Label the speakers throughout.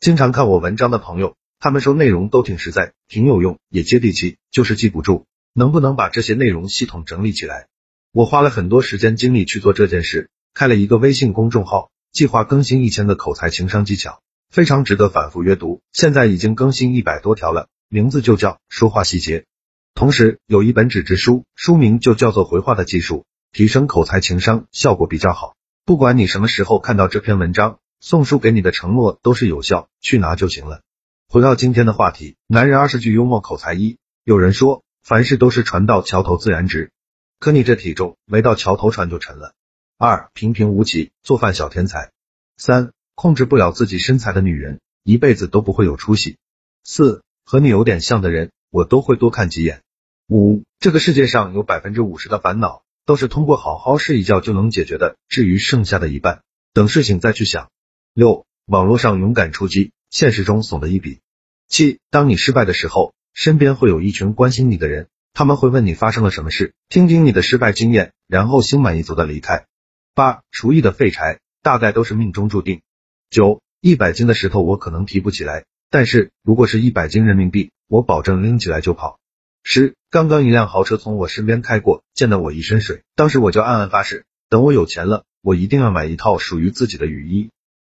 Speaker 1: 经常看我文章的朋友，他们说内容都挺实在，挺有用，也接地气，就是记不住。能不能把这些内容系统整理起来？我花了很多时间精力去做这件事，开了一个微信公众号，计划更新一千个口才情商技巧，非常值得反复阅读。现在已经更新一百多条了，名字就叫说话细节。同时有一本纸质书，书名就叫做回话的技术，提升口才情商效果比较好。不管你什么时候看到这篇文章，送书给你的承诺都是有效，去拿就行了。回到今天的话题，男人二十句幽默口才一，有人说。凡事都是船到桥头自然直，可你这体重没到桥头船就沉了。二平平无奇，做饭小天才。三控制不了自己身材的女人，一辈子都不会有出息。四和你有点像的人，我都会多看几眼。五这个世界上有百分之五十的烦恼，都是通过好好睡一觉就能解决的，至于剩下的一半，等睡醒再去想。六网络上勇敢出击，现实中怂的一笔。七当你失败的时候。身边会有一群关心你的人，他们会问你发生了什么事，听听你的失败经验，然后心满意足的离开。八，厨艺的废柴大概都是命中注定。九，一百斤的石头我可能提不起来，但是如果是一百斤人民币，我保证拎起来就跑。十，刚刚一辆豪车从我身边开过，溅得我一身水，当时我就暗暗发誓，等我有钱了，我一定要买一套属于自己的雨衣。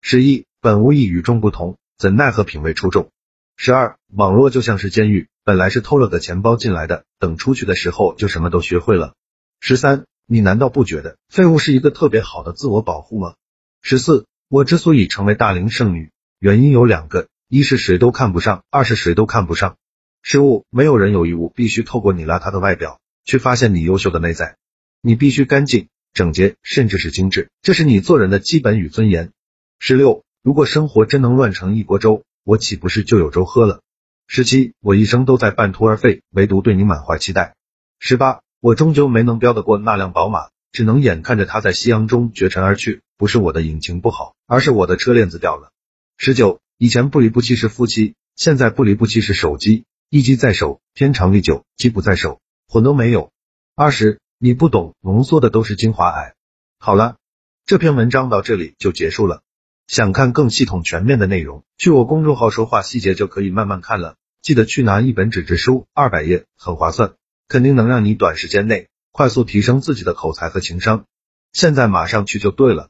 Speaker 1: 十一，本无意与众不同，怎奈何品味出众。十二，网络就像是监狱，本来是偷了个钱包进来的，等出去的时候就什么都学会了。十三，你难道不觉得废物是一个特别好的自我保护吗？十四，我之所以成为大龄剩女，原因有两个，一是谁都看不上，二是谁都看不上。十五，没有人有义务必须透过你邋遢的外表去发现你优秀的内在，你必须干净、整洁，甚至是精致，这是你做人的基本与尊严。十六，如果生活真能乱成一锅粥。我岂不是就有粥喝了？十七，我一生都在半途而废，唯独对你满怀期待。十八，我终究没能飙得过那辆宝马，只能眼看着它在夕阳中绝尘而去。不是我的引擎不好，而是我的车链子掉了。十九，以前不离不弃是夫妻，现在不离不弃是手机，一机在手，天长地久；机不在手，魂都没有。二十，你不懂，浓缩的都是精华癌。好了，这篇文章到这里就结束了。想看更系统全面的内容，去我公众号说话细节就可以慢慢看了。记得去拿一本纸质书，二百页，很划算，肯定能让你短时间内快速提升自己的口才和情商。现在马上去就对了。